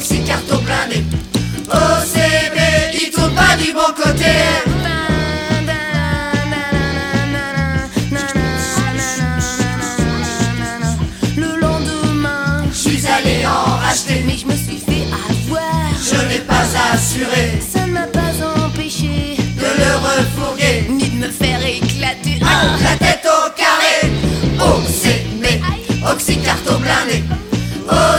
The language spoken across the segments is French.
toxicardoplanée. Oh CB, il tourne pas du bon côté. Le lendemain, je suis allé en racheter, mais je me suis fait avoir. Je n'ai pas assuré, ça ne m'a pas empêché de le refourguer, ni de me faire éclater. Ah, la tête au carré. Ah. Oh CB, oxycartoblané. Oh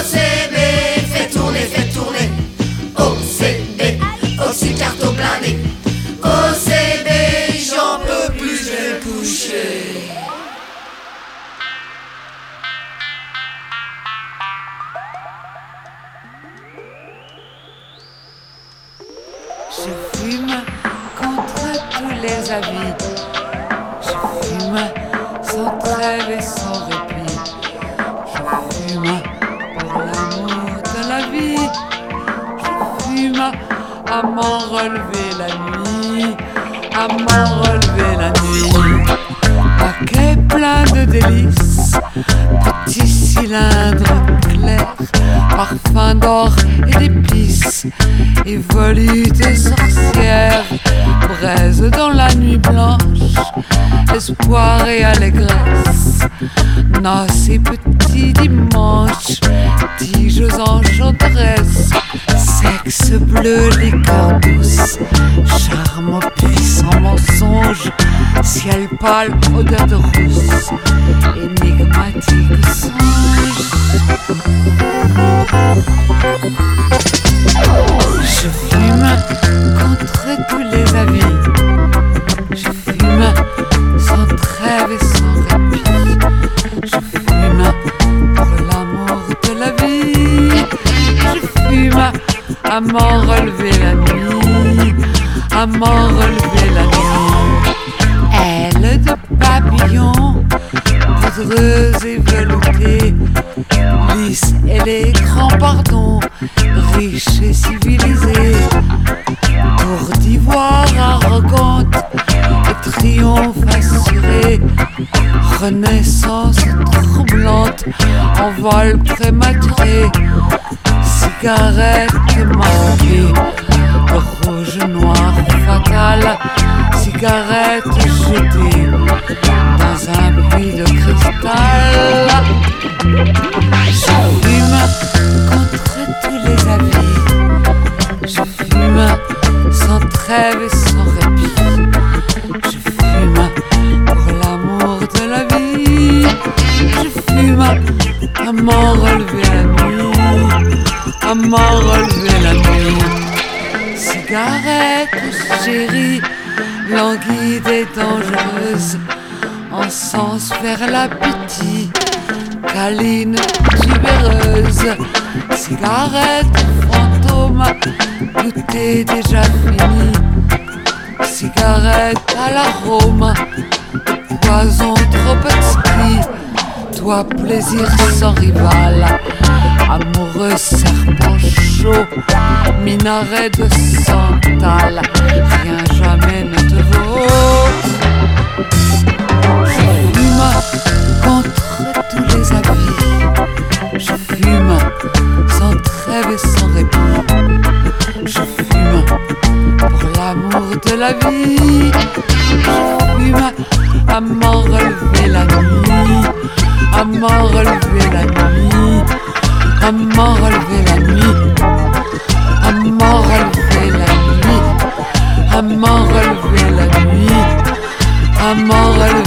à m'en relever la nuit. À m'en relever la nuit. Paquet plein de délices. Petit cylindre clair. Parfum d'or et d'épices. Et volutes sorcières. Braise dans la nuit blanche. Espoir et allégresse. Noces et petits dimanches. Tiges enchanteresses. Sexe bleu, liqueur douce. Charme puissant mensonge. Ciel pâle, odeur de rousse. Énigmatique. Cigarette fantôme, goûter déjà fini, cigarette à l'arôme, poison trop exquis, toi plaisir sans rival, amoureux serpent chaud, minaret de santal, rien jamais ne te vaut. La vie. À m'en relever la nuit. À m'en relever la nuit. À m'en relever la nuit. À m'en relever la nuit. À m'en relever la nuit. À m'en relever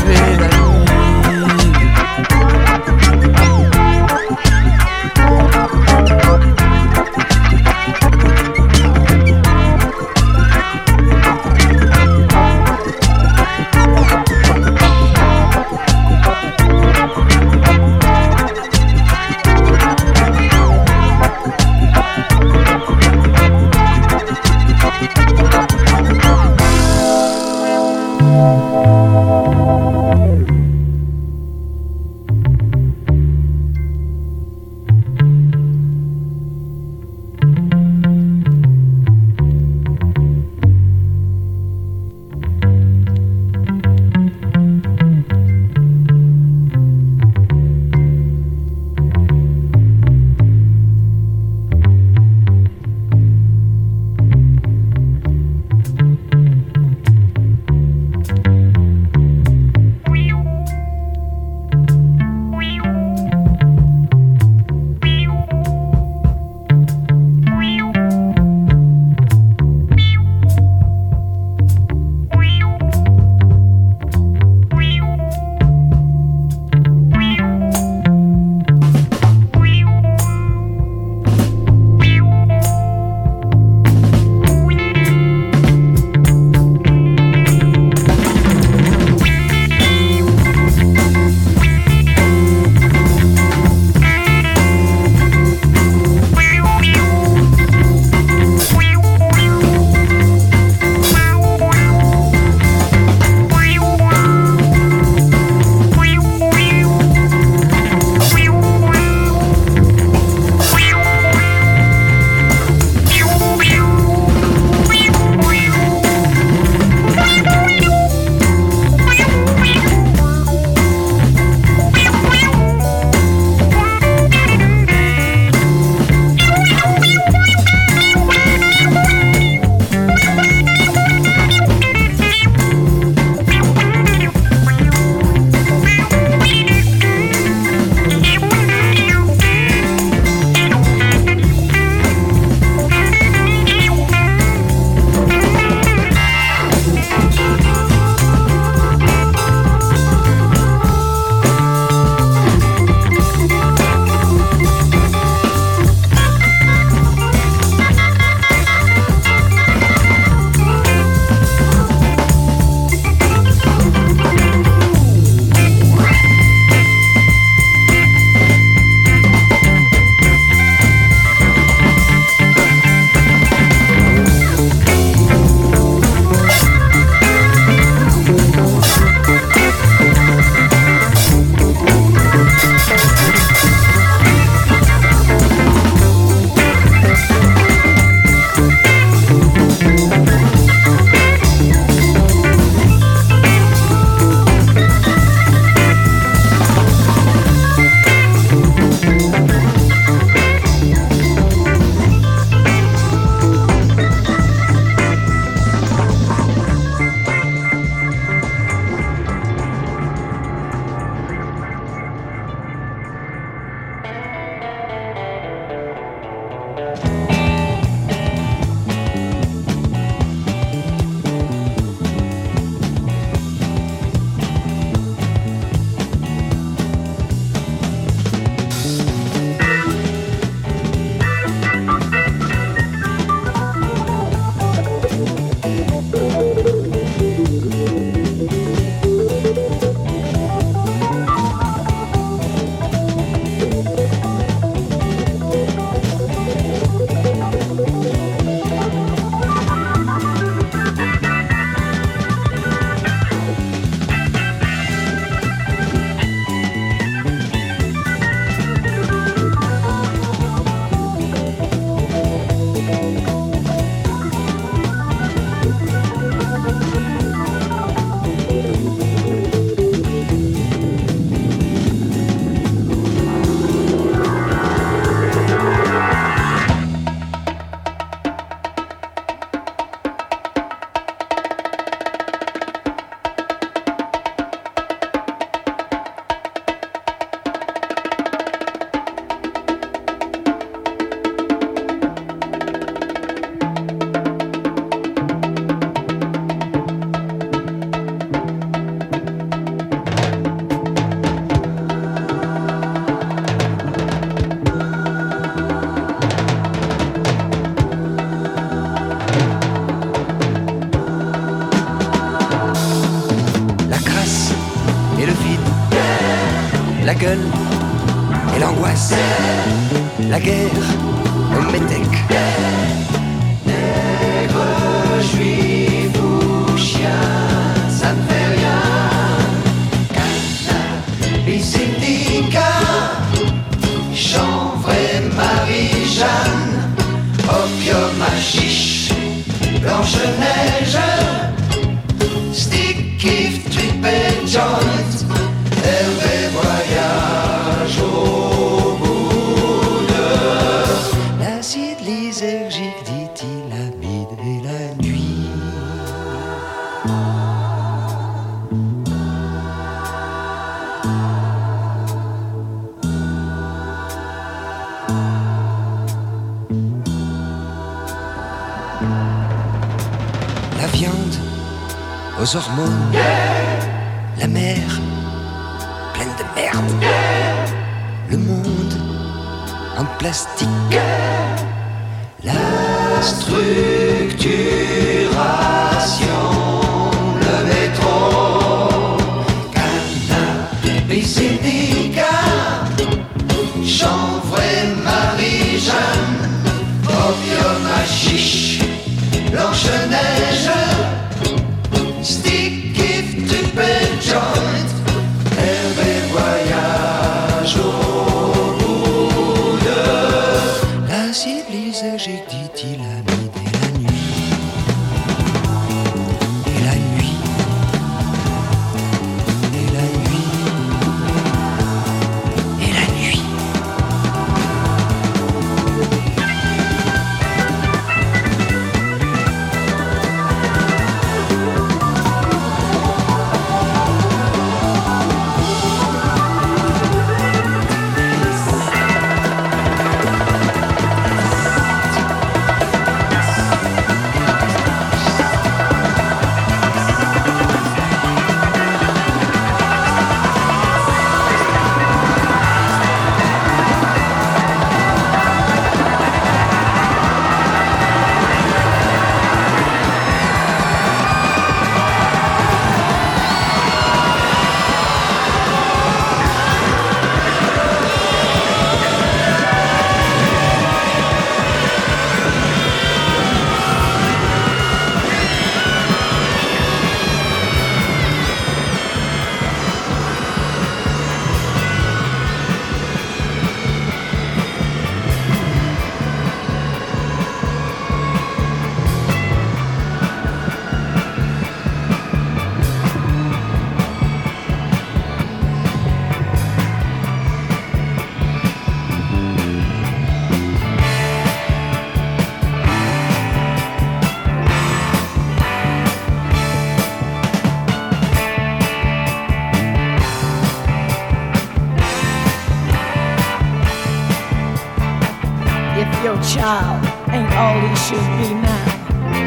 child ain't all he should be now.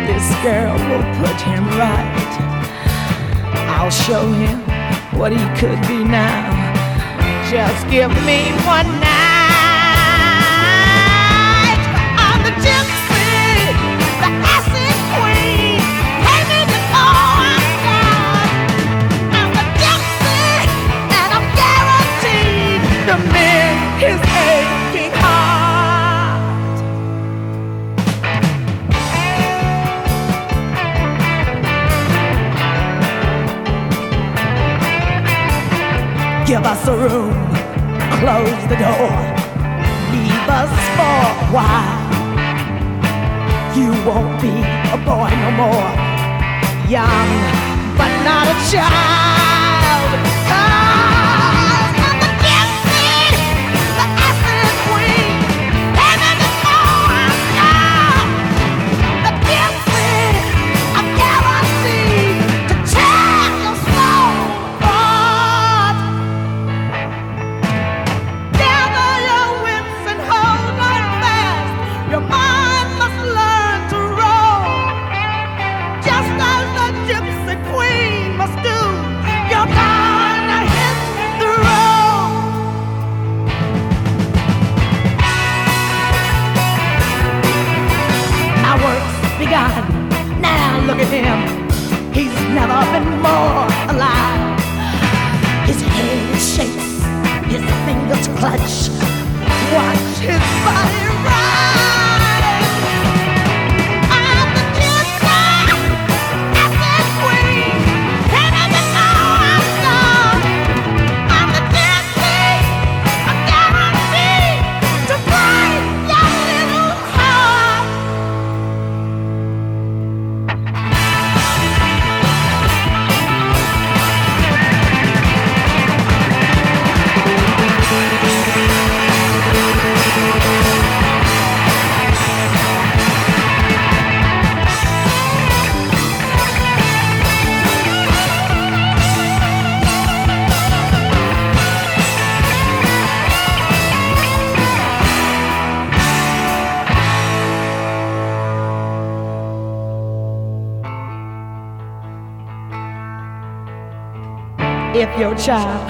This girl will put him right. I'll show him what he could be now. Just give me one night. the room, close the door, leave us for a while. You won't be a boy no more, young but not a child. child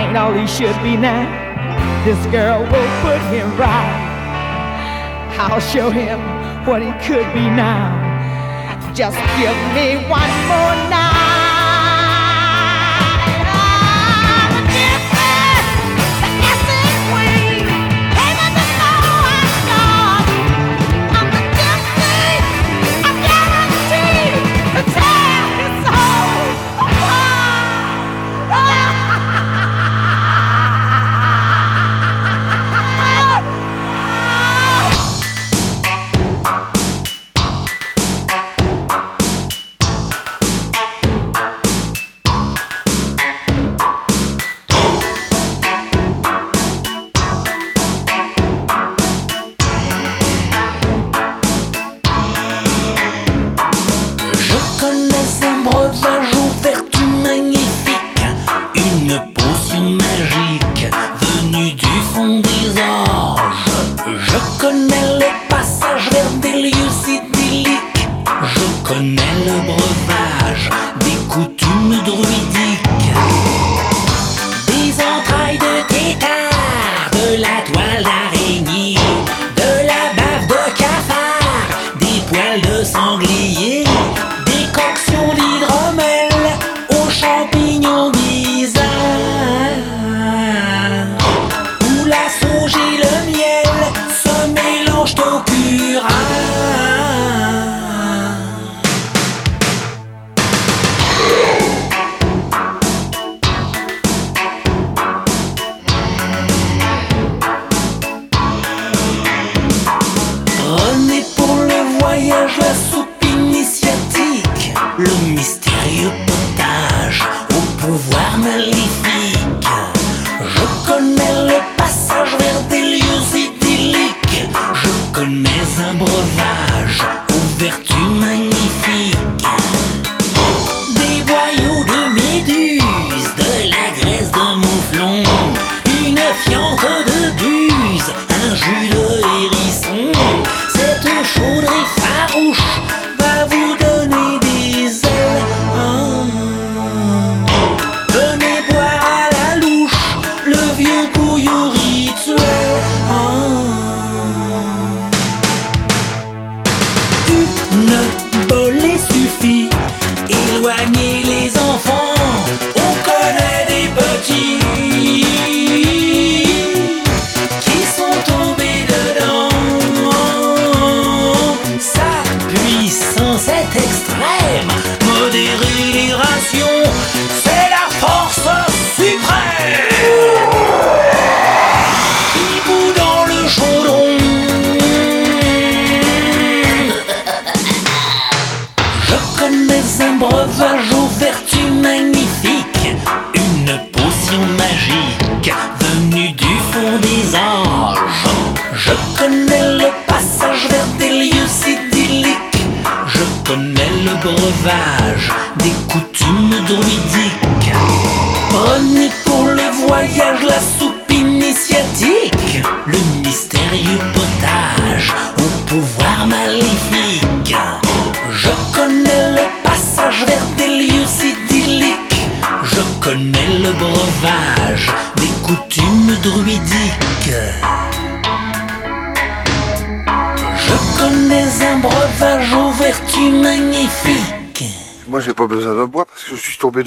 ain't all he should be now. This girl will put him right. I'll show him what he could be now. Just give me one more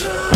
Show.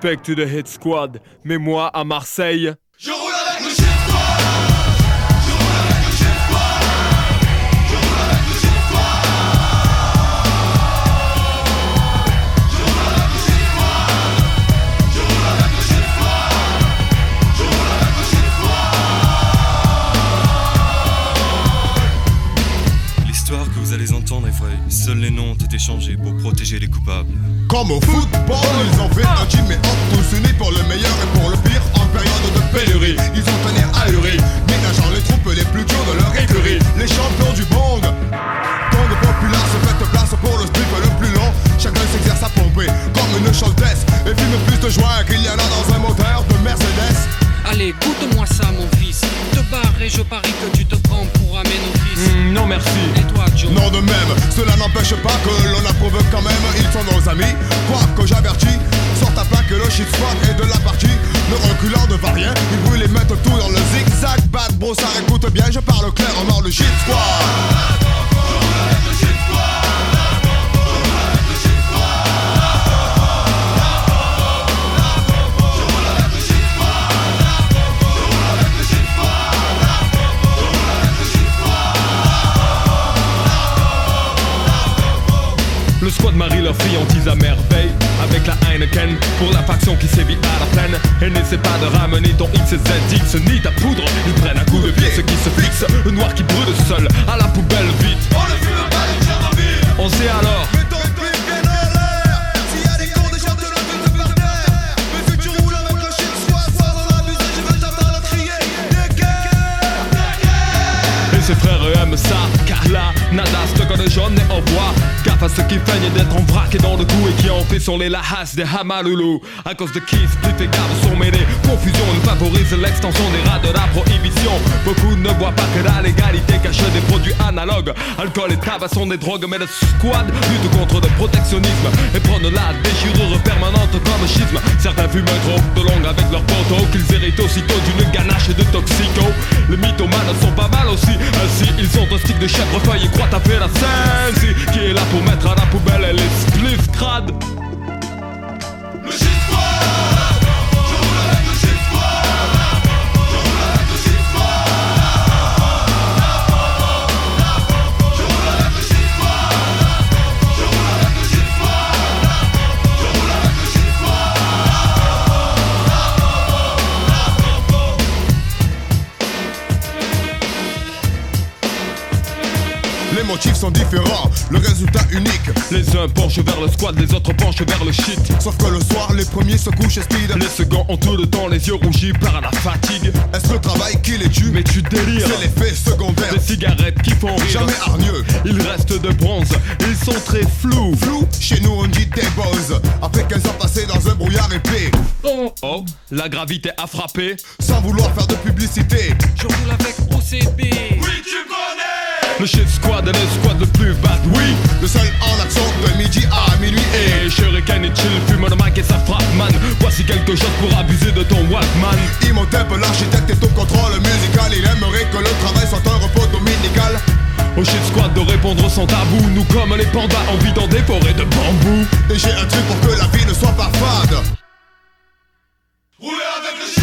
respecte the Head Squad, mais moi, à Marseille, seuls les noms ont été changés pour protéger les coupables. Comme au football, ils ont fait un team et ont tous unis pour le meilleur et pour le pire en période de pénurie. Ils ont un air ahuri, ménageant les troupes les plus dures de leur écurie. Les champions du monde, Gang populaire se fait place pour le strip le plus long. Chacun s'exerce à pomper comme une choltesse et fume plus de joie qu'il y en a dans un moteur de Mercedes. Allez, goûte-moi ça, mon fils. Te barre et je parie que tu te prends pour un ménophis. Hmm, non merci. Non de même, cela n'empêche pas que l'on approuve quand même, ils sont nos amis. Quoi que j'avertis, sort ta plaque le shit squad est de la partie. Ne reculant devant rien, ils brûlent et mettent tout dans le zigzag. Bad bro, ça écoute bien, je parle clairement le shit squad. Le squad Quand de Marie L'Offri en à merveille. Avec la Heineken Pour la faction qui sévit à la plaine. Et n'essaie pas de ramener ton X et ZX ni ta poudre. Ils prennent un coup de vie ce qui se fixe. Le noir qui brûle seul à la poubelle vite. On On sait alors. Que ton étris qu'elle en l'air Si y a les cours des gens de l'homme de par terre. Mais si tu roules à mon soit Sois dans la maison Je veux jamais trier Et ce frères eux aiment ça. Nada stock de jaune et en bois Gaffe à ceux qui feignent d'être en vrac et dans le coup Et qui en fait sont les lahas des Hamaloulou À cause de qui split et garde sont mêlés Confusion ne favorise l'extension des rats de la prohibition. Beaucoup ne voient pas que la légalité cache des produits analogues. Alcool et tabac sont des drogues mais le squad lutte contre le protectionnisme Et prône la déchirure permanente comme schisme. Certains fument trop de longue avec leurs poteaux Qu'ils héritent aussitôt d'une ganache de toxico. Les mythomanes sont pas mal aussi Ainsi ils ont un stick de chèvrefeuille et croient taper la scène Si, Qui est là pour mettre à la poubelle les Les uns penchent vers le squad, les autres penchent vers le shit Sauf que le soir, les premiers se couchent et speed. Les seconds ont tout le temps les yeux rougis par la fatigue Est-ce le travail qui les tue? Mais tu délires C'est l'effet secondaire. Des cigarettes qui font rire Jamais hargneux. Ils restent de bronze, ils sont très flous Flou, chez nous on dit des buzz. Après 15 ans passés dans un brouillard épais. Oh, oh, la gravité a frappé Sans vouloir faire de publicité. Je roule avec OCB. Oui, tu connais Le shit squad est le squad le plus bad, oui Le seul en action de midi à minuit et. Et Shuriken et Chill fument le mic et ça frappe man Voici quelque chose pour abuser de ton Walkman Imhotep, l'architecte est au contrôle musical. Il aimerait que le travail soit un repos dominical. Au shit squad de répondre sans tabou Nous comme les pandas on vit dans des forêts de bambou Et j'ai un truc pour que la vie ne soit pas fade. Rouler avec le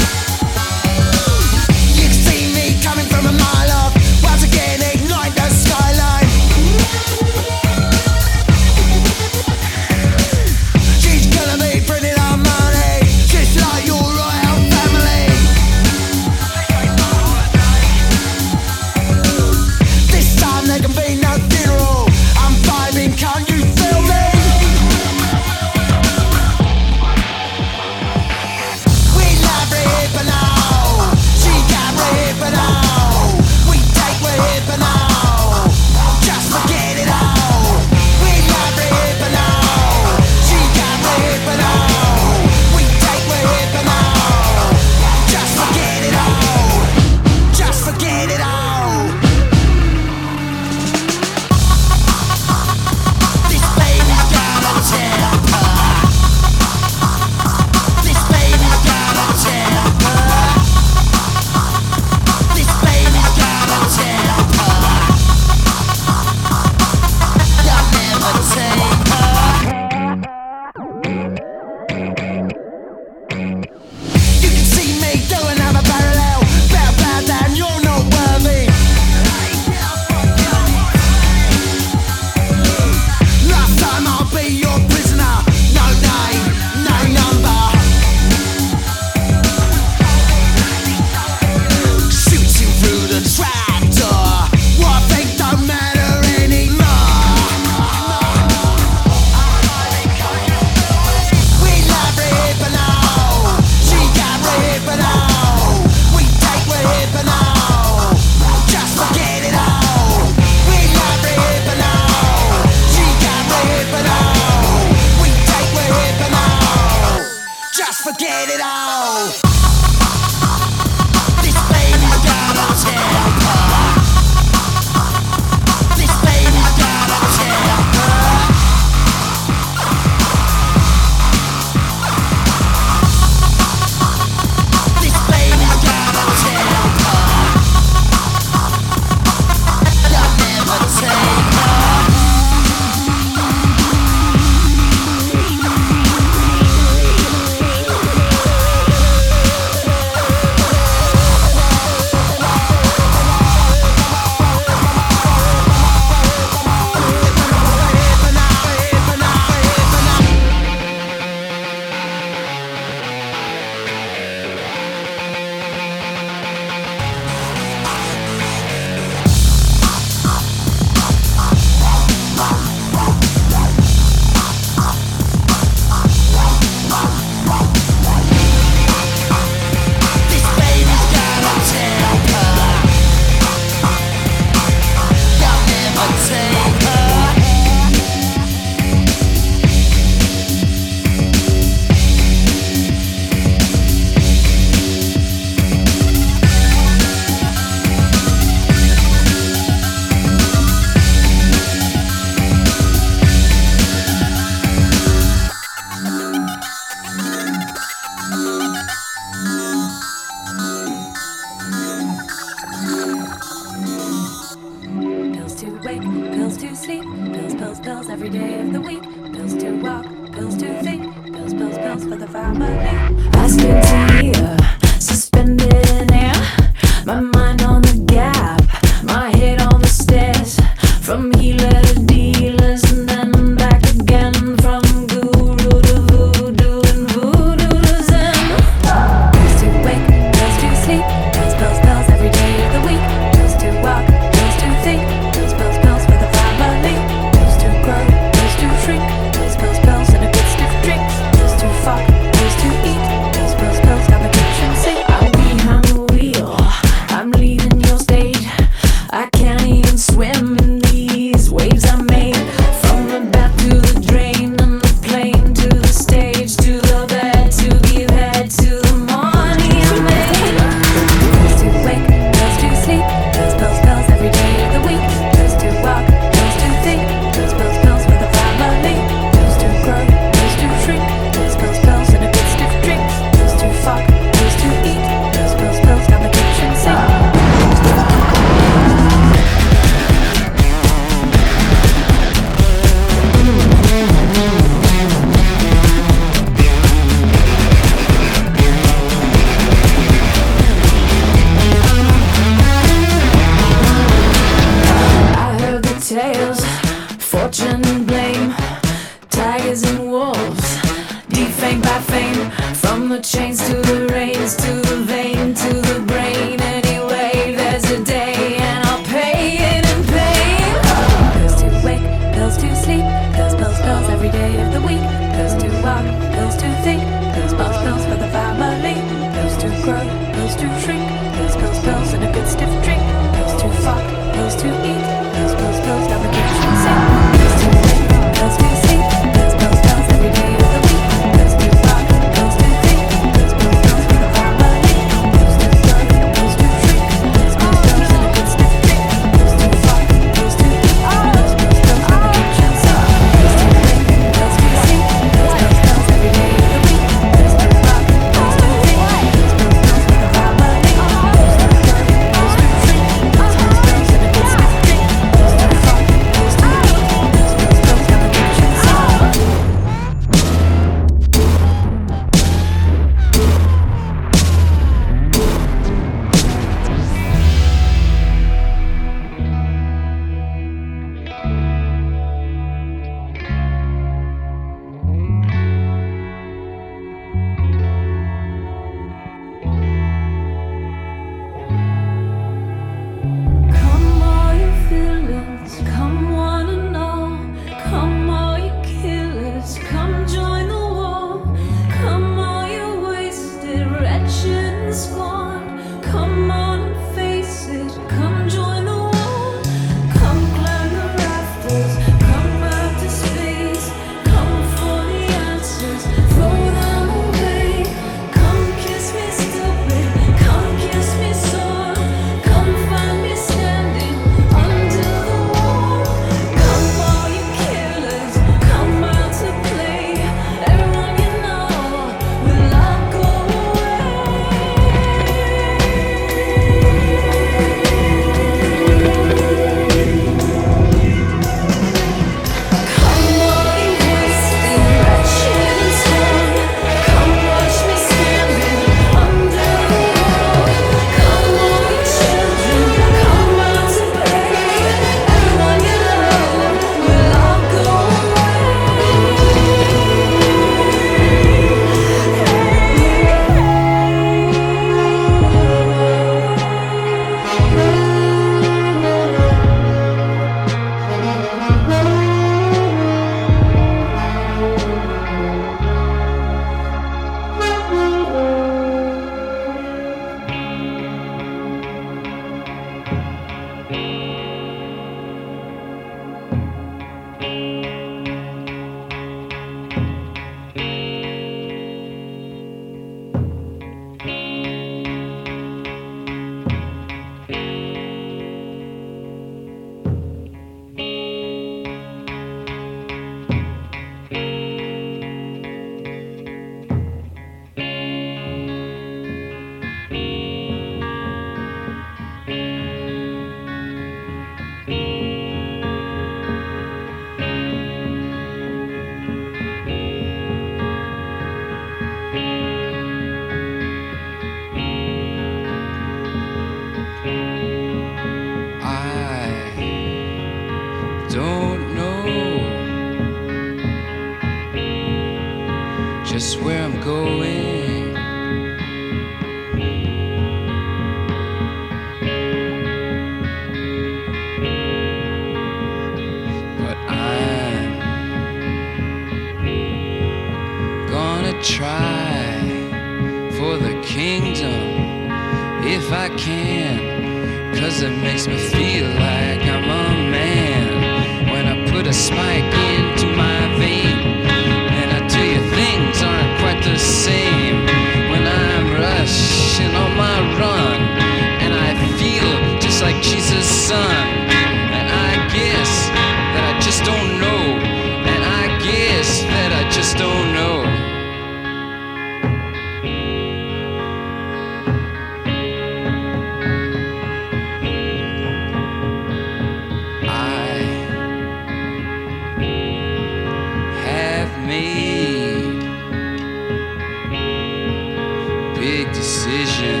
Big decision.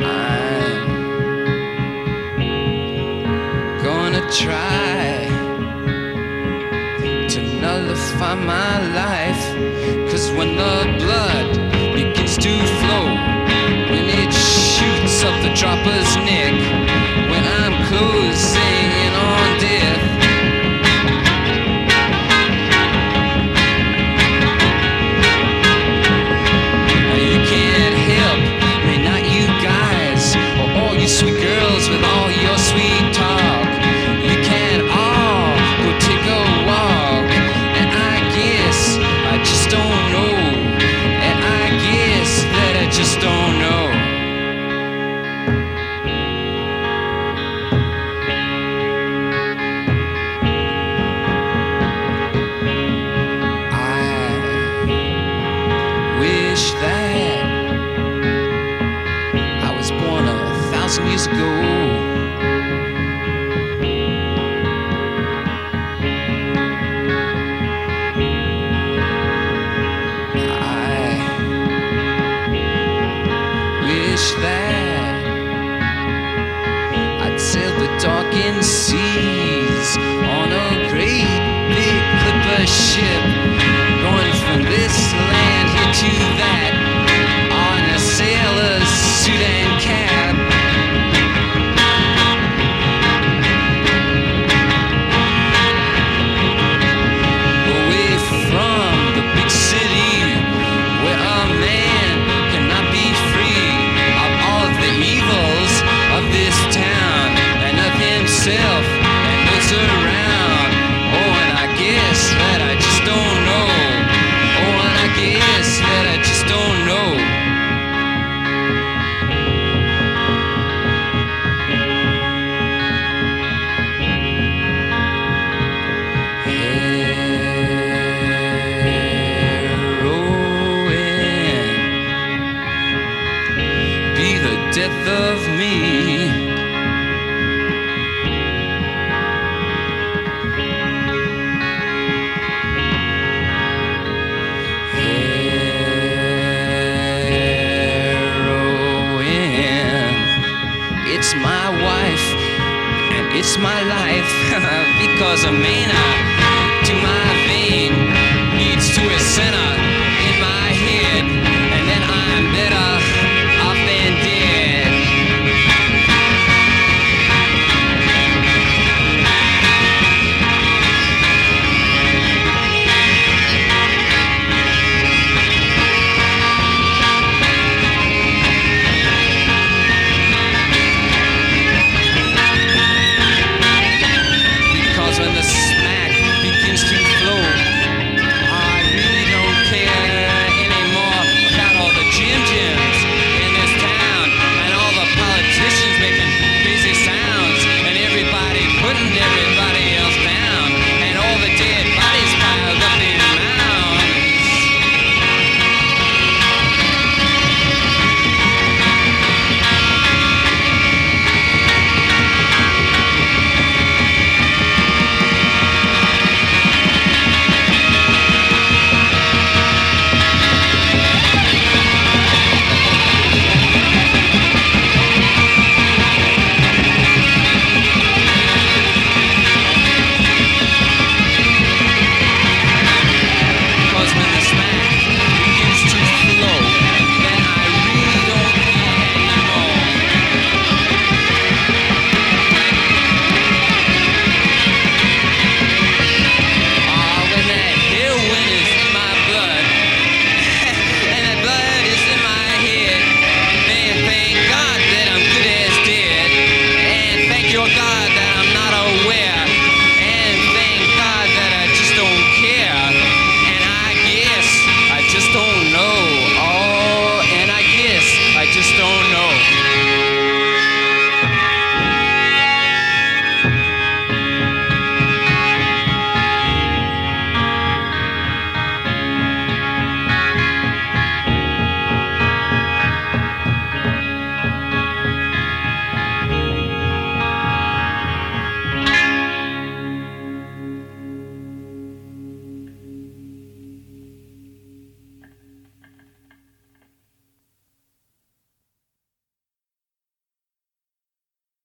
I'm gonna try to nullify my life, cause when the blood chopper's Nick. when I'm cozy. to that.